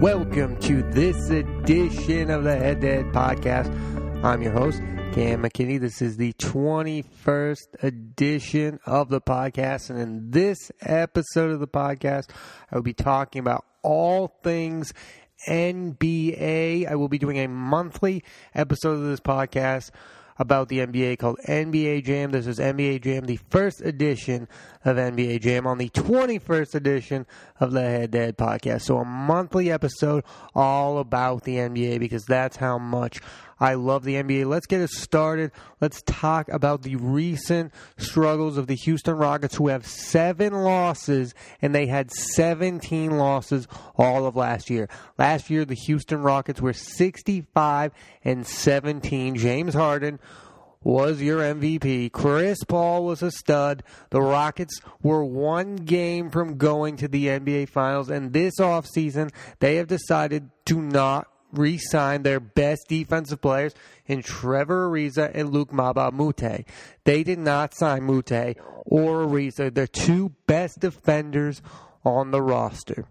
welcome to this edition of the Head to Head Podcast. I'm your host, Cam McKinney. This is the 21st edition of the podcast, and in this episode of the podcast, I will be talking about all things NBA. I will be doing a monthly episode of this podcast about the NBA called NBA Jam. This is NBA Jam, the first edition of NBA Jam on the 21st edition of the Head to Head podcast. So a monthly episode all about the NBA because that's how much I love the NBA. Let's get it started. Let's talk about the recent struggles of the Houston Rockets, who have seven losses, and they had 17 losses all of last year. Last year, the Houston Rockets were 65 and 17. James Harden was your MVP. Chris Paul was a stud. The Rockets were one game from going to the NBA Finals, and this offseason, they have decided to not re-sign their best defensive players in Trevor Ariza and Luke Mbah a Moute. They did not sign Moute or Ariza. They're two best defenders on the roster.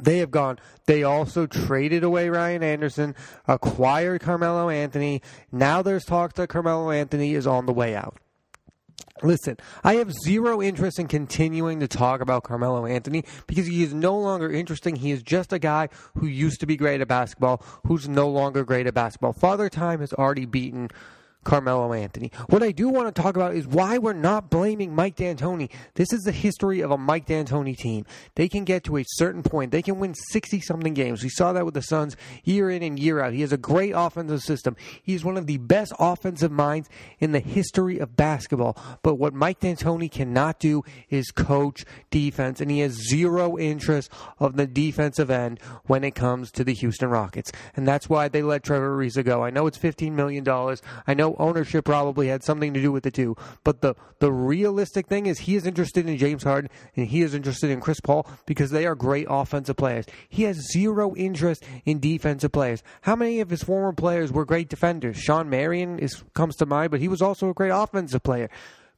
They have gone. They also traded away Ryan Anderson, acquired Carmelo Anthony. Now there's talk that Carmelo Anthony is on the way out. Listen, I have zero interest in continuing to talk about Carmelo Anthony because he is no longer interesting. He is just a guy who used to be great at basketball, who's no longer great at basketball. Father Time has already beaten Carmelo Anthony. What I do want to talk about is why we're not blaming Mike D'Antoni. This is the history of a Mike D'Antoni team. They can get to a certain point. They can win 60 something games. We saw that with the Suns year in and year out. He has a great offensive system. He's one of the best offensive minds in the history of basketball. But what Mike D'Antoni cannot do is coach defense, and he has zero interest of the defensive end when it comes to the Houston Rockets. And that's why they let Trevor Ariza go. I know it's $15 million. I know ownership probably had something to do with the two. But the the realistic thing is he is interested in James Harden and he is interested in Chris Paul because they are great offensive players. He has zero interest in defensive players. How many of his former players were great defenders? Shawn Marion is comes to mind, but he was also a great offensive player.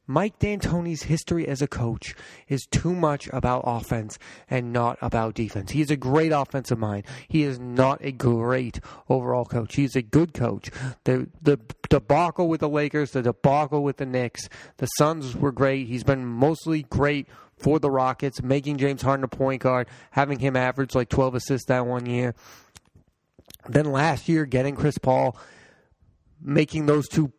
Mike D'Antoni's history as a coach is too much about offense and not about defense. He is a great offensive mind. He is not a great overall coach. He's a good coach. The the debacle with the Lakers, the debacle with the Knicks, the Suns were great. He's been mostly great for the Rockets, making James Harden a point guard, having him average like 12 assists that one year. Then last year, getting Chris Paul, making those two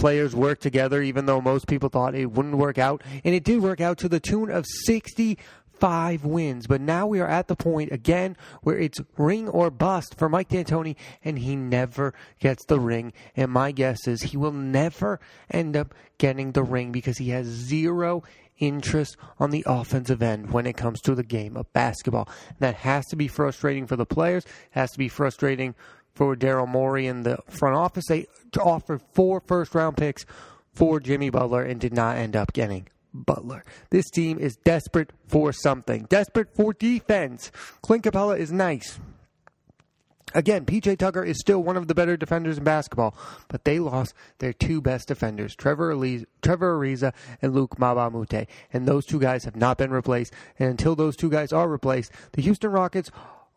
players work together, even though most people thought it wouldn't work out. And it did work out to the tune of 65 wins. But now we are at the point again where it's ring or bust for Mike D'Antoni, and he never gets the ring. And my guess is he will never end up getting the ring because he has zero interest on the offensive end when it comes to the game of basketball. And that has to be frustrating for the players, has to be frustrating for Daryl Morey in the front office. They offered four first round picks for Jimmy Butler and did not end up getting Butler. This team is desperate for something, desperate for defense. Clint Capela is nice. Again, PJ Tucker is still one of the better defenders in basketball, but they lost their two best defenders, Trevor, Ariza, Trevor Ariza and Luke Moute. And those two guys have not been replaced. And until those two guys are replaced, the Houston Rockets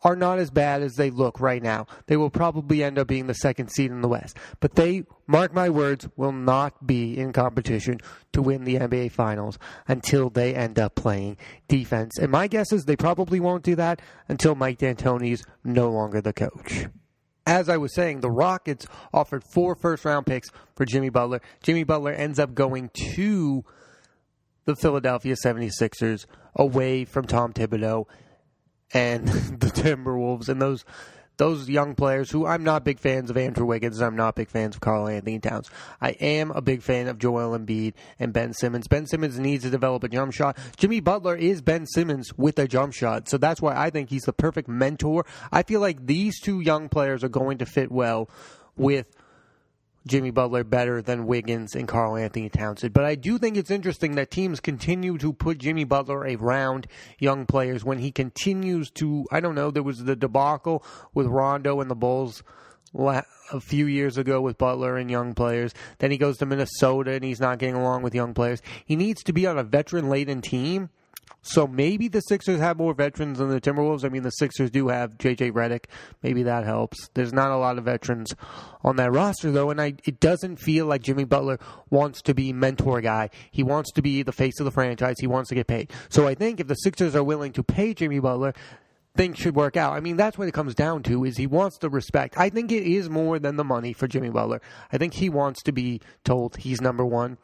are not as bad as they look right now. They will probably end up being the second seed in the West. But they, mark my words, will not be in competition to win the NBA Finals until they end up playing defense. And my guess is they probably won't do that until Mike D'Antoni's no longer the coach. As I was saying, the Rockets offered four first round picks for Jimmy Butler. Jimmy Butler ends up going to the Philadelphia 76ers away from Tom Thibodeau and the Timberwolves and those those young players who I'm not big fans of Andrew Wiggins, I'm not big fans of Karl-Anthony Towns. I am a big fan of Joel Embiid and Ben Simmons. Ben Simmons needs to develop a jump shot. Jimmy Butler is Ben Simmons with a jump shot, so that's why I think he's the perfect mentor. I feel like these two young players are going to fit well with Jimmy Butler better than Wiggins and Karl-Anthony Towns. But I do think it's interesting that teams continue to put Jimmy Butler around young players when he continues to, I don't know, there was the debacle with Rondo and the Bulls a few years ago with Butler and young players. Then he goes to Minnesota and he's not getting along with young players. He needs to be on a veteran laden team So maybe the Sixers have more veterans than the Timberwolves. I mean, the Sixers do have J.J. Redick. Maybe that helps. There's not a lot of veterans on that roster, though, and I, it doesn't feel like Jimmy Butler wants to be mentor guy. He wants to be the face of the franchise. He wants to get paid. So I think if the Sixers are willing to pay Jimmy Butler, things should work out. I mean, that's what it comes down to is he wants the respect. I think it is more than the money for Jimmy Butler. I think he wants to be told he's number one.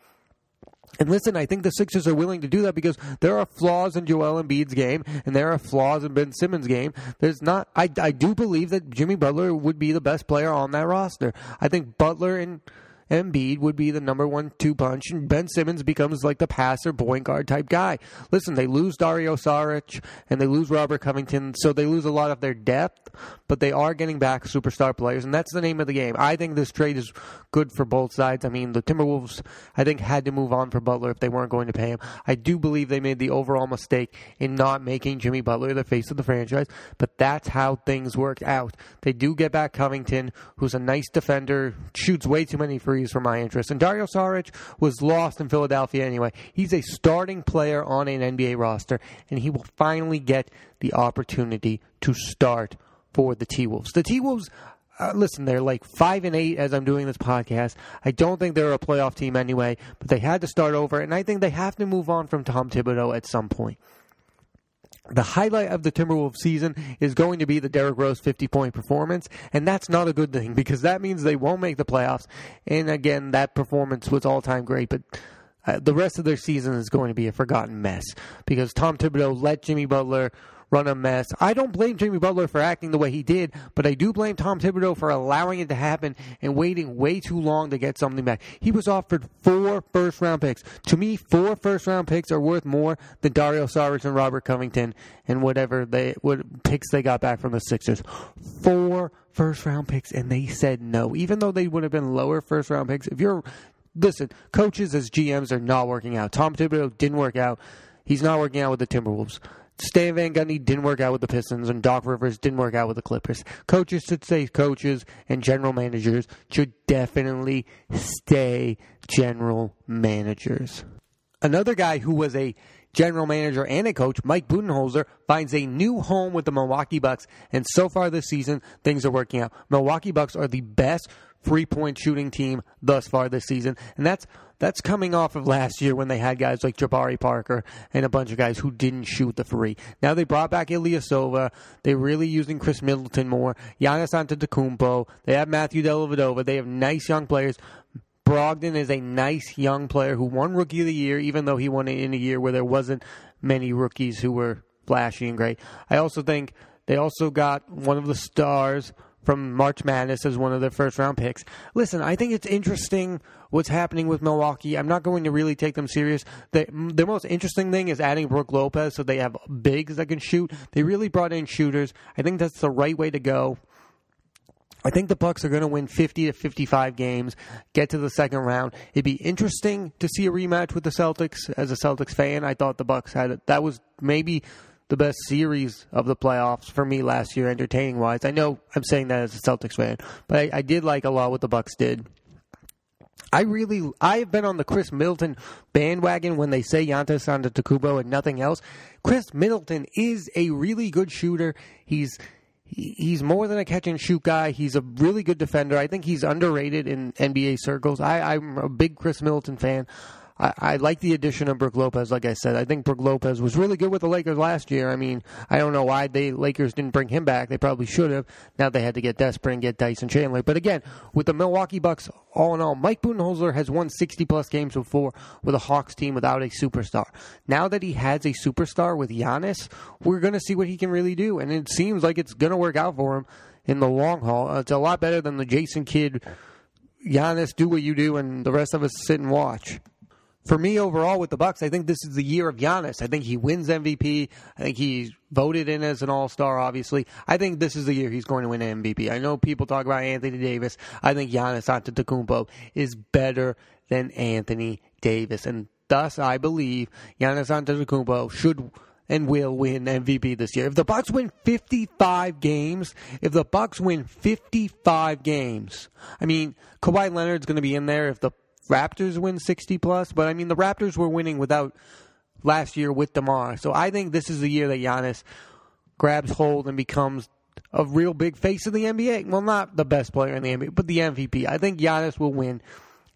And listen, I think the Sixers are willing to do that because there are flaws in Joel Embiid's game and there are flaws in Ben Simmons' game. There's not. I, I do believe that Jimmy Butler would be the best player on that roster. I think Butler and Embiid would be the number one two punch, and Ben Simmons becomes like the passer, point guard type guy. Listen, they lose Dario Saric and they lose Robert Covington, so they lose a lot of their depth, but they are getting back superstar players, and that's the name of the game. I think this trade is good for both sides. I mean, the Timberwolves, I think, had to move on for Butler if they weren't going to pay him. I do believe they made the overall mistake in not making Jimmy Butler the face of the franchise, but that's how things work out. They do get back Covington, who's a nice defender, shoots way too many free for my interest. And Dario Saric was lost in Philadelphia anyway. He's a starting player on an NBA roster, and he will finally get the opportunity to start for the T Wolves. The T Wolves. Uh, listen, they're like five and eight as I'm doing this podcast. I don't think they're a playoff team anyway, but they had to start over, and I think they have to move on from Tom Thibodeau at some point the highlight of the Timberwolves season is going to be the Derrick Rose 50 point performance, and that's not a good thing because that means they won't make the playoffs. And again, that performance was all time great, but uh, the rest of their season is going to be a forgotten mess because Tom Thibodeau let Jimmy Butler run a mess. I don't blame Jimmy Butler for acting the way he did, but I do blame Tom Thibodeau for allowing it to happen and waiting way too long to get something back. He was offered four first round picks. To me, four first round picks are worth more than Dario Saric and Robert Covington and whatever they what picks they got back from the Sixers. Four first round picks and they said no. Even though they would have been lower first round picks, if you're listen, coaches as GMs are not working out. Tom Thibodeau didn't work out. He's not working out with the Timberwolves. Stan Van Gundy didn't work out with the Pistons, and Doc Rivers didn't work out with the Clippers. Coaches should stay coaches, and general managers should definitely stay general managers. Another guy who was a general manager and a coach, Mike Budenholzer, finds a new home with the Milwaukee Bucks, and so far this season, things are working out. Milwaukee Bucks are the best three point shooting team thus far this season, and that's that's coming off of last year when they had guys like Jabari Parker and a bunch of guys who didn't shoot the three. Now they brought back Ilyasova. They're really using Khris Middleton more. Giannis Antetokounmpo. They have Matthew Dellavedova. They have nice young players. Brogdon is a nice young player who won Rookie of the Year, even though he won it in a year where there wasn't many rookies who were flashy and great. I also think they also got one of the stars from March Madness as one of their first round picks. Listen, I think it's interesting what's happening with Milwaukee. I'm not going to really take them serious. The, most interesting thing is adding Brook Lopez so they have bigs that can shoot. They really brought in shooters. I think that's the right way to go. I think the Bucks are going to win 50 to 55 games, get to the second round. It'd be interesting to see a rematch with the Celtics. As a Celtics fan, I thought the Bucks had it. That was maybe the best series of the playoffs for me last year, entertaining wise. I know I'm saying that as a Celtics fan, but I, I did like a lot what the Bucks did. I really, I have been on the Khris Middleton bandwagon when they say Giannis Antetokounmpo and nothing else. Khris Middleton is a really good shooter. He's he's more than a catch and shoot guy. He's a really good defender. I think he's underrated in NBA circles. I, I'm a big Khris Middleton fan. I, I like the addition of Brook Lopez. Like I said, I think Brook Lopez was really good with the Lakers last year. I mean, I don't know why the Lakers didn't bring him back. They probably should have. Now they had to get desperate and get Tyson Chandler. But again, with the Milwaukee Bucks, all in all, Mike Budenholzer has won 60 plus games before with a Hawks team without a superstar. Now that he has a superstar with Giannis, we're going to see what he can really do. And it seems like it's going to work out for him in the long haul. Uh, it's a lot better than the Jason Kidd, Giannis, do what you do, and the rest of us sit and watch for me overall with the Bucks, I think this is the year of Giannis. I think he wins MVP. I think he's voted in as an All Star. Obviously, I think this is the year he's going to win MVP. I know people talk about Anthony Davis. I think Giannis Antetokounmpo is better than Anthony Davis, and thus I believe Giannis Antetokounmpo should and will win MVP this year. If the Bucks win 55 games, if the Bucks win 55 games, I mean, Kawhi Leonard's going to be in there if the Raptors win 60 plus, but I mean the Raptors were winning without last year with DeMar. So I think this is the year that Giannis grabs hold and becomes a real big face of the NBA. Well, not the best player in the NBA, but the MVP. I think Giannis will win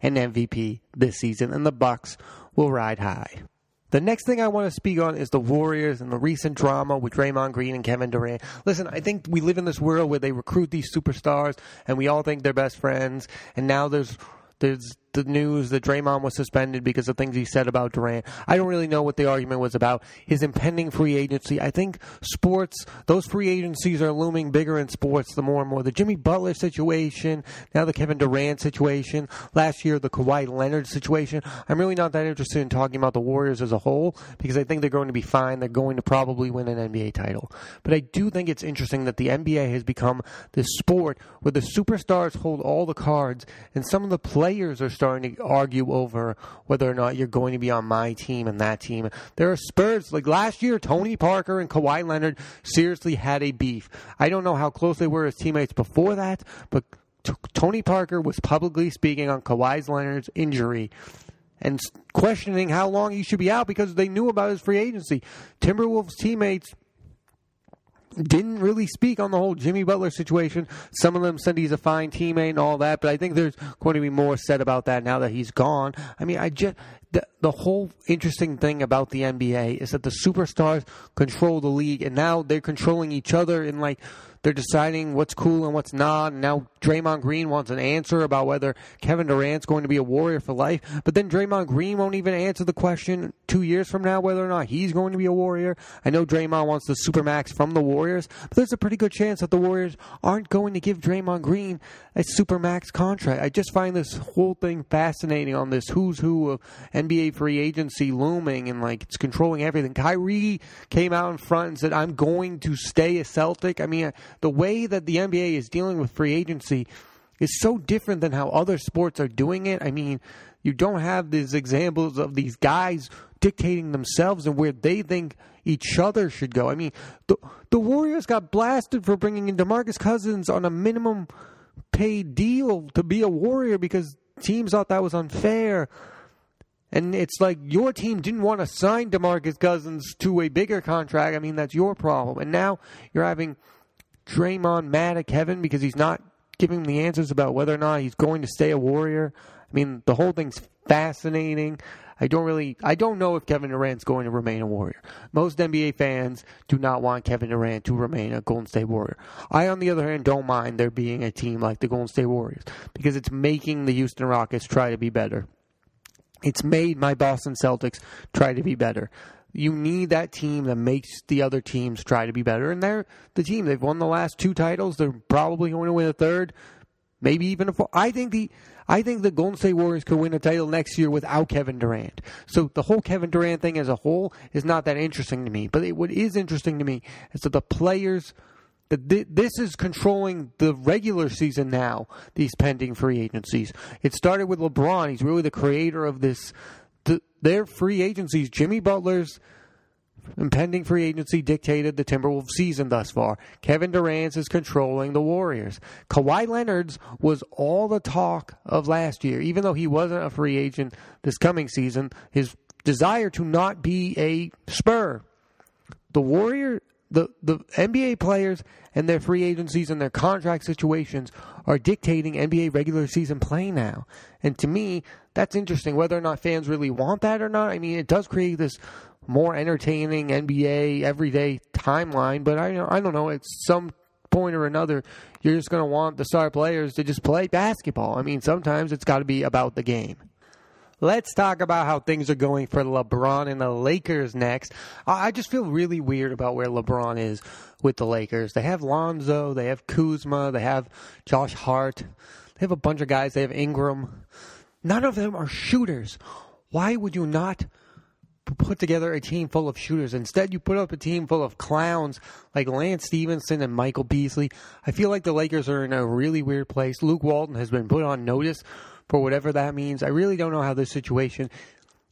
an MVP this season, and the Bucks will ride high. The next thing I want to speak on is the Warriors and the recent drama with Draymond Green and Kevin Durant. Listen, I think we live in this world where they recruit these superstars and we all think they're best friends, and now there's there's the news that Draymond was suspended because of things he said about Durant. I don't really know what the argument was about. His impending free agency. I think sports, those free agencies are looming bigger in sports the more and more. The Jimmy Butler situation, now the Kevin Durant situation, last year the Kawhi Leonard situation. I'm really not that interested in talking about the Warriors as a whole because I think they're going to be fine. They're going to probably win an NBA title. But I do think it's interesting that the NBA has become this sport where the superstars hold all the cards and some of the players are starting to argue over whether or not you're going to be on my team and that team. There are Spurs, like last year, Tony Parker and Kawhi Leonard seriously had a beef. I don't know how close they were as teammates before that, but t- Tony Parker was publicly speaking on Kawhi Leonard's injury and questioning how long he should be out because they knew about his free agency. Timberwolves teammates didn't really speak on the whole Jimmy Butler situation. Some of them said he's a fine teammate and all that, but I think there's going to be more said about that now that he's gone. I mean, I just the, the whole interesting thing about the NBA is that the superstars control the league, and now they're controlling each other in like they're deciding what's cool and what's not. And now Draymond Green wants an answer about whether Kevin Durant's going to be a Warrior for life. But then Draymond Green won't even answer the question two years from now whether or not he's going to be a Warrior. I know Draymond wants the Supermax from the Warriors, but there's a pretty good chance that the Warriors aren't going to give Draymond Green a Supermax contract. I just find this whole thing fascinating on this who's who of NBA free agency looming and like it's controlling everything. Kyrie came out in front and said, I'm going to stay a Celtic. I mean, the way that the NBA is dealing with free agency is so different than how other sports are doing it. I mean, you don't have these examples of these guys dictating themselves and where they think each other should go. I mean, the the Warriors got blasted for bringing in DeMarcus Cousins on a minimum pay deal to be a Warrior because teams thought that was unfair. And it's like your team didn't want to sign DeMarcus Cousins to a bigger contract. I mean, that's your problem. And now you're having Draymond mad at Kevin because he's not giving the answers about whether or not he's going to stay a Warrior. I mean, the whole thing's fascinating. I don't really, I don't know if Kevin Durant's going to remain a Warrior. Most NBA fans do not want Kevin Durant to remain a Golden State Warrior. I, on the other hand, don't mind there being a team like the Golden State Warriors because it's making the Houston Rockets try to be better. It's made my Boston Celtics try to be better. You need that team that makes the other teams try to be better. And they're the team. They've won the last two titles. They're probably going to win a third, maybe even a fourth. I think the I think the Golden State Warriors could win a title next year without Kevin Durant. So the whole Kevin Durant thing as a whole is not that interesting to me. But it, what is interesting to me is that the players that this is controlling the regular season now. These pending free agencies. It started with LeBron. He's really the creator of this the, their free agencies, Jimmy Butler's impending free agency dictated the Timberwolves season thus far. Kevin Durant is controlling the Warriors. Kawhi Leonard's was all the talk of last year, even though he wasn't a free agent this coming season. His desire to not be a Spur. The Warrior, the the NBA players and their free agencies and their contract situations are dictating NBA regular season play now. And to me, that's interesting. Whether or not fans really want that or not, I mean, it does create this more entertaining NBA everyday timeline. But I, I don't know. At some point or another, you're just going to want the star players to just play basketball. I mean, sometimes it's got to be about the game. Let's talk about how things are going for LeBron and the Lakers next. I just feel really weird about where LeBron is with the Lakers. They have Lonzo, they have Kuzma, they have Josh Hart, they have a bunch of guys, they have Ingram. None of them are shooters. Why would you not put together a team full of shooters? Instead, you put up a team full of clowns like Lance Stephenson and Michael Beasley. I feel like the Lakers are in a really weird place. Luke Walton has been put on notice for whatever that means. I really don't know how this situation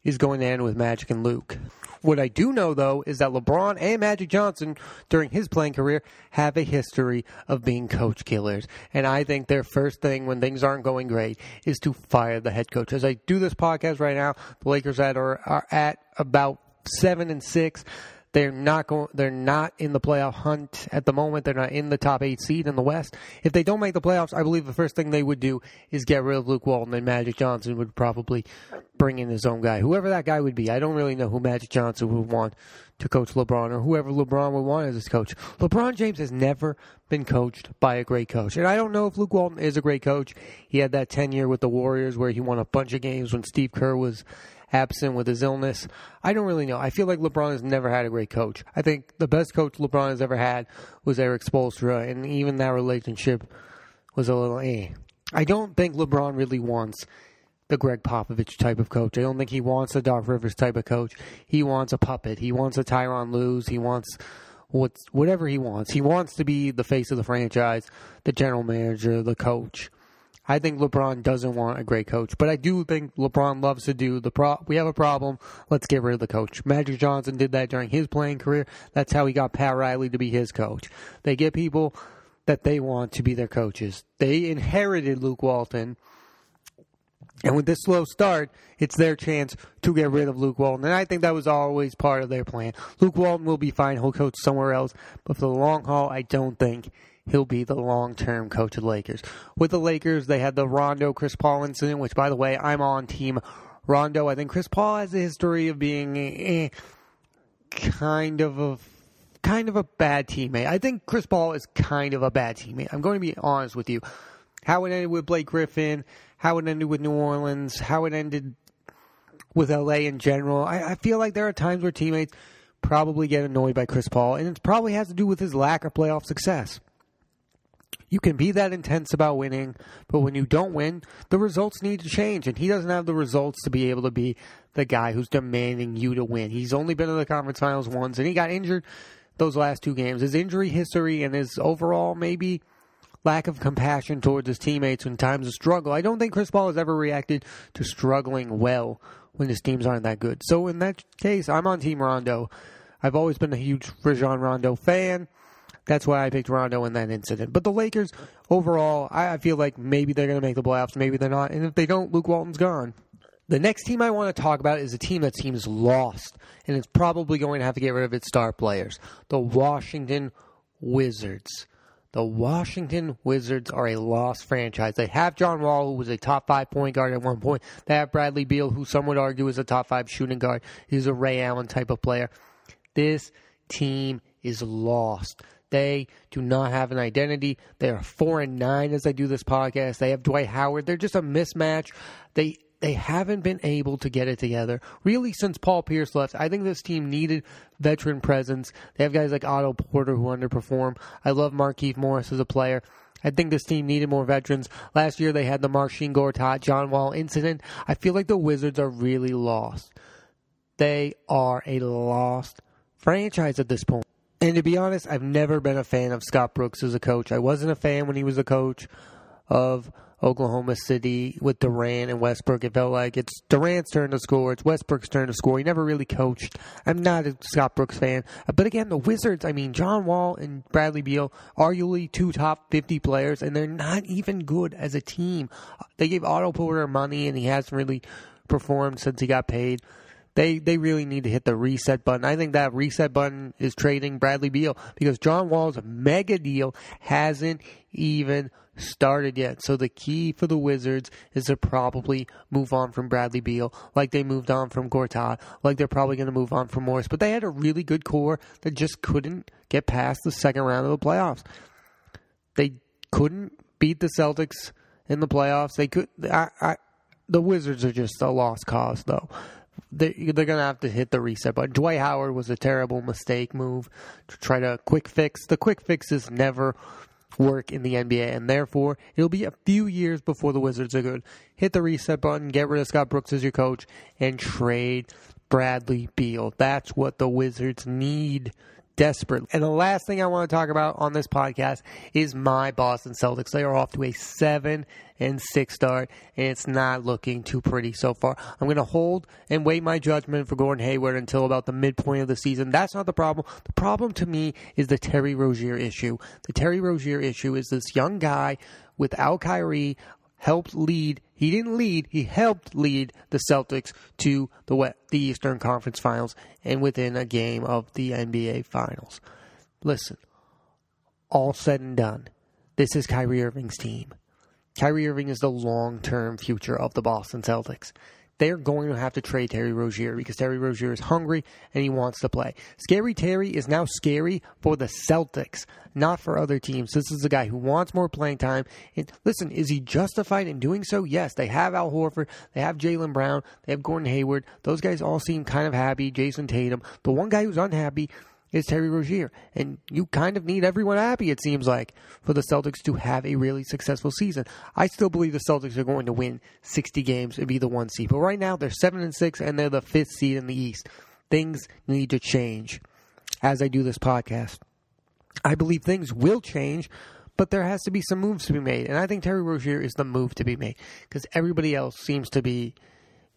is going to end with Magic and Luke. What I do know, though, is that LeBron and Magic Johnson, during his playing career, have a history of being coach killers. And I think their first thing when things aren't going great is to fire the head coach. As I do this podcast right now, the Lakers are, are at about seven and six. They're not going. They're not in the playoff hunt at the moment. They're not in the top eight seed in the West. If they don't make the playoffs, I believe the first thing they would do is get rid of Luke Walton, and Magic Johnson would probably bring in his own guy, whoever that guy would be. I don't really know who Magic Johnson would want to coach LeBron or whoever LeBron would want as his coach. LeBron James has never been coached by a great coach, and I don't know if Luke Walton is a great coach. He had that tenure with the Warriors where he won a bunch of games when Steve Kerr was absent with his illness. I don't really know. I feel like LeBron has never had a great coach. I think the best coach LeBron has ever had was Erik Spoelstra, and even that relationship was a little eh. I don't think LeBron really wants the Gregg Popovich type of coach. I don't think he wants a Doc Rivers type of coach. He wants a puppet. He wants a Tyronn Lue's. He wants what's whatever he wants. He wants to be the face of the franchise, the general manager, the coach. I think LeBron doesn't want a great coach, but I do think LeBron loves to do the pro. We have a problem. Let's get rid of the coach. Magic Johnson did that during his playing career. That's how he got Pat Riley to be his coach. They get people that they want to be their coaches. They inherited Luke Walton. And with this slow start, it's their chance to get rid of Luke Walton. And I think that was always part of their plan. Luke Walton will be fine. He'll coach somewhere else. But for the long haul, I don't think he'll be the long term coach of the Lakers. With the Lakers, they had the Rondo Chris Paul incident, which, by the way, I'm on team Rondo. I think Chris Paul has a history of being eh, kind of a kind of a bad teammate. I think Chris Paul is kind of a bad teammate. I'm going to be honest with you. How it ended with Blake Griffin, how it ended with New Orleans, how it ended with LA in general. I, I feel like there are times where teammates probably get annoyed by Chris Paul, and it probably has to do with his lack of playoff success. You can be that intense about winning, but when you don't win, the results need to change. And he doesn't have the results to be able to be the guy who's demanding you to win. He's only been in the conference finals once, and he got injured those last two games. His injury history and his overall maybe lack of compassion towards his teammates in times of struggle. I don't think Chris Paul has ever reacted to struggling well when his teams aren't that good. So in that case, I'm on Team Rondo. I've always been a huge Rajon Rondo fan. That's why I picked Rondo in that incident. But the Lakers, overall, I, feel like maybe they're going to make the playoffs, maybe they're not. And if they don't, Luke Walton's gone. The next team I want to talk about is a team that seems lost, and it's probably going to have to get rid of its star players the Washington Wizards. The Washington Wizards are a lost franchise. They have John Wall, who was a top five point guard at one point. They have Bradley Beal, who some would argue is a top five shooting guard. He's a Ray Allen type of player. This team is lost. They do not have an identity. They are four and nine as I do this podcast. They have Dwight Howard. They're just a mismatch. They they haven't been able to get it together really since Paul Pierce left. I think this team needed veteran presence. They have guys like Otto Porter who underperform. I love Markieff Morris as a player. I think this team needed more veterans. Last year they had the Marcin Gortat, John Wall incident. I feel like the Wizards are really lost. They are a lost franchise at this point. And to be honest, I've never been a fan of Scott Brooks as a coach. I wasn't a fan when he was a coach of Oklahoma City with Durant and Westbrook. It felt like it's Durant's turn to score, it's Westbrook's turn to score. He never really coached. I'm not a Scott Brooks fan. But again, the Wizards, I mean, John Wall and Bradley Beal, arguably two top 50 players, and they're not even good as a team. They gave Otto Porter money, and he hasn't really performed since he got paid they they really need to hit the reset button. I think that reset button is trading Bradley Beal because John Wall's mega deal hasn't even started yet. So the key for the Wizards is to probably move on from Bradley Beal, like they moved on from Gortat, like they're probably going to move on from Morris. But they had a really good core that just couldn't get past the second round of the playoffs. They couldn't beat the Celtics in the playoffs. They could. I, I, the Wizards are just a lost cause, though they, they're going to have to hit the reset button. Dwight Howard was a terrible mistake move to try to quick fix. The quick fixes never work in the NBA, and therefore it'll be a few years before the Wizards are good. Hit the reset button, get rid of Scott Brooks as your coach, and trade Bradley Beal. That's what the Wizards need desperately. And the last thing I want to talk about on this podcast is my Boston Celtics. They are off to a seven and six start, and it's not looking too pretty so far. I'm going to hold and wait my judgment for Gordon Hayward until about the midpoint of the season. That's not the problem. The problem to me is the Terry Rozier issue. The Terry Rozier issue is this young guy without Kyrie helped lead. He didn't lead. He helped lead the Celtics to the West, the Eastern Conference Finals and within a game of the NBA Finals. Listen, all said and done, this is Kyrie Irving's team. Kyrie Irving is the long-term future of the Boston Celtics they're going to have to trade Terry Rozier because Terry Rozier is hungry and he wants to play. Scary Terry is now scary for the Celtics, not for other teams. This is a guy who wants more playing time. And listen, is he justified in doing so? Yes. They have Al Horford, they have Jaylen Brown, they have Gordon Hayward. Those guys all seem kind of happy. Jayson Tatum. The one guy who's unhappy is Terry Rozier. And you kind of need everyone happy, it seems like, for the Celtics to have a really successful season. I still believe the Celtics are going to win 60 games and be the one seed. But right now, they're 7 and 6, and they're the fifth seed in the East. Things need to change as I do this podcast. I believe things will change, but there has to be some moves to be made. And I think Terry Rozier is the move to be made because everybody else seems to be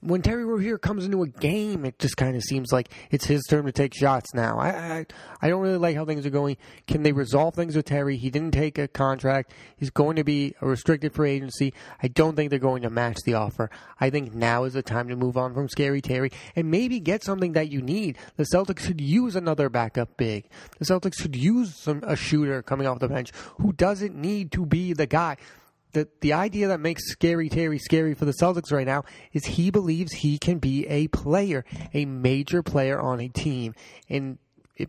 when Terry Rozier comes into a game, it just kind of seems like it's his turn to take shots now. I, I I don't really like how things are going. Can they resolve things with Terry? He didn't take a contract. He's going to be a restricted free agency. I don't think they're going to match the offer. I think now is the time to move on from Scary Terry and maybe get something that you need. The Celtics should use another backup big. The Celtics should use some a shooter coming off the bench who doesn't need to be the guy the the idea that makes Scary Terry scary for the Celtics right now is he believes he can be a player, a major player on a team. And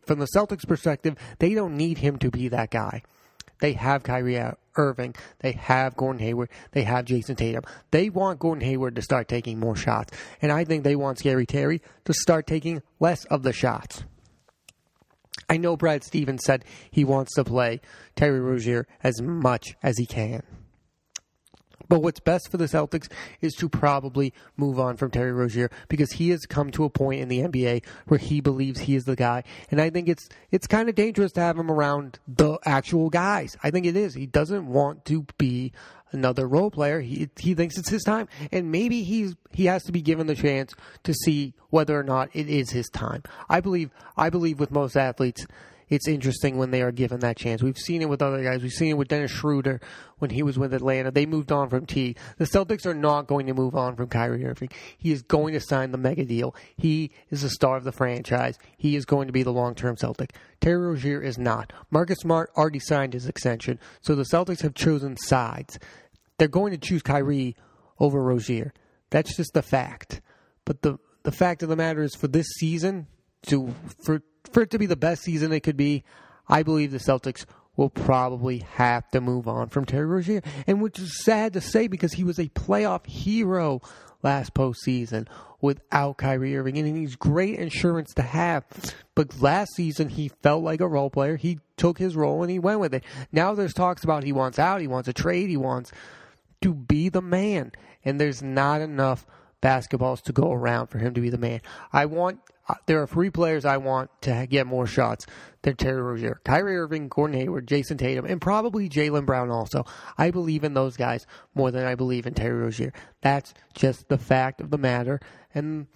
from the Celtics' perspective, they don't need him to be that guy. They have Kyrie Irving. They have Gordon Hayward. They have Jayson Tatum. They want Gordon Hayward to start taking more shots. And I think they want Scary Terry to start taking less of the shots. I know Brad Stevens said he wants to play Terry Rozier as much as he can. But what's best for the Celtics is to probably move on from Terry Rozier because he has come to a point in the NBA where he believes he is the guy, and I think it's it's kind of dangerous to have him around the actual guys. I think it is. He doesn't want to be another role player. He he thinks it's his time, and maybe he's he has to be given the chance to see whether or not it is his time. I believe I believe with most athletes it's interesting when they are given that chance. We've seen it with other guys. We've seen it with Dennis Schroeder when he was with Atlanta. They moved on from T. The Celtics are not going to move on from Kyrie Irving. He is going to sign the mega deal. He is the star of the franchise. He is going to be the long term Celtic. Terry Rozier is not. Marcus Smart already signed his extension, so the Celtics have chosen sides. They're going to choose Kyrie over Rozier. That's just the fact. But the the fact of the matter is, for this season, to for for it to be the best season it could be, I believe the Celtics will probably have to move on from Terry Rozier, and which is sad to say because he was a playoff hero last postseason without Kyrie Irving, and he's great insurance to have. But last season he felt like a role player. He took his role and he went with it. Now there's talks about he wants out, he wants a trade, he wants to be the man, and there's not enough basketballs to go around for him to be the man. I want uh, there are three players I want to get more shots than Terry Rozier. Kyrie Irving, Gordon Hayward, Jayson Tatum, and probably Jaylen Brown also. I believe in those guys more than I believe in Terry Rozier. That's just the fact of the matter. And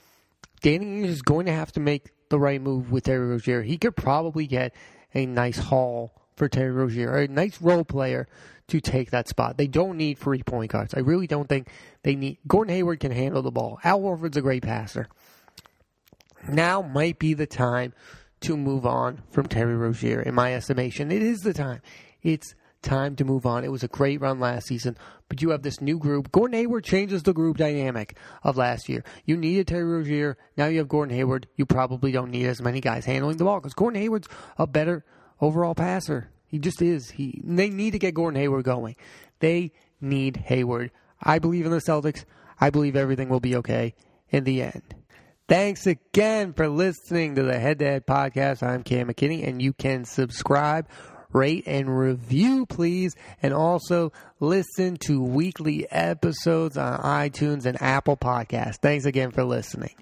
Danny is going to have to make the right move with Terry Rozier. He could probably get a nice haul for Terry Rozier, a nice role player to take that spot. They don't need three point guards. I really don't think they need. Gordon Hayward can handle the ball. Al Horford's a great passer now might be the time to move on from Terry Rozier, in my estimation. It is the time. It's time to move on. It was a great run last season, but you have this new group. Gordon Hayward changes the group dynamic of last year. You needed Terry Rozier. Now you have Gordon Hayward. You probably don't need as many guys handling the ball because Gordon Hayward's a better overall passer. He just is. He they need to get Gordon Hayward going. They need Hayward. I believe in the Celtics. I believe everything will be okay in the end. Thanks again for listening to the Head to Head podcast. I'm Cam McKinney, and you can subscribe, rate, and review, please. And also listen to weekly episodes on iTunes and Apple Podcasts. Thanks again for listening.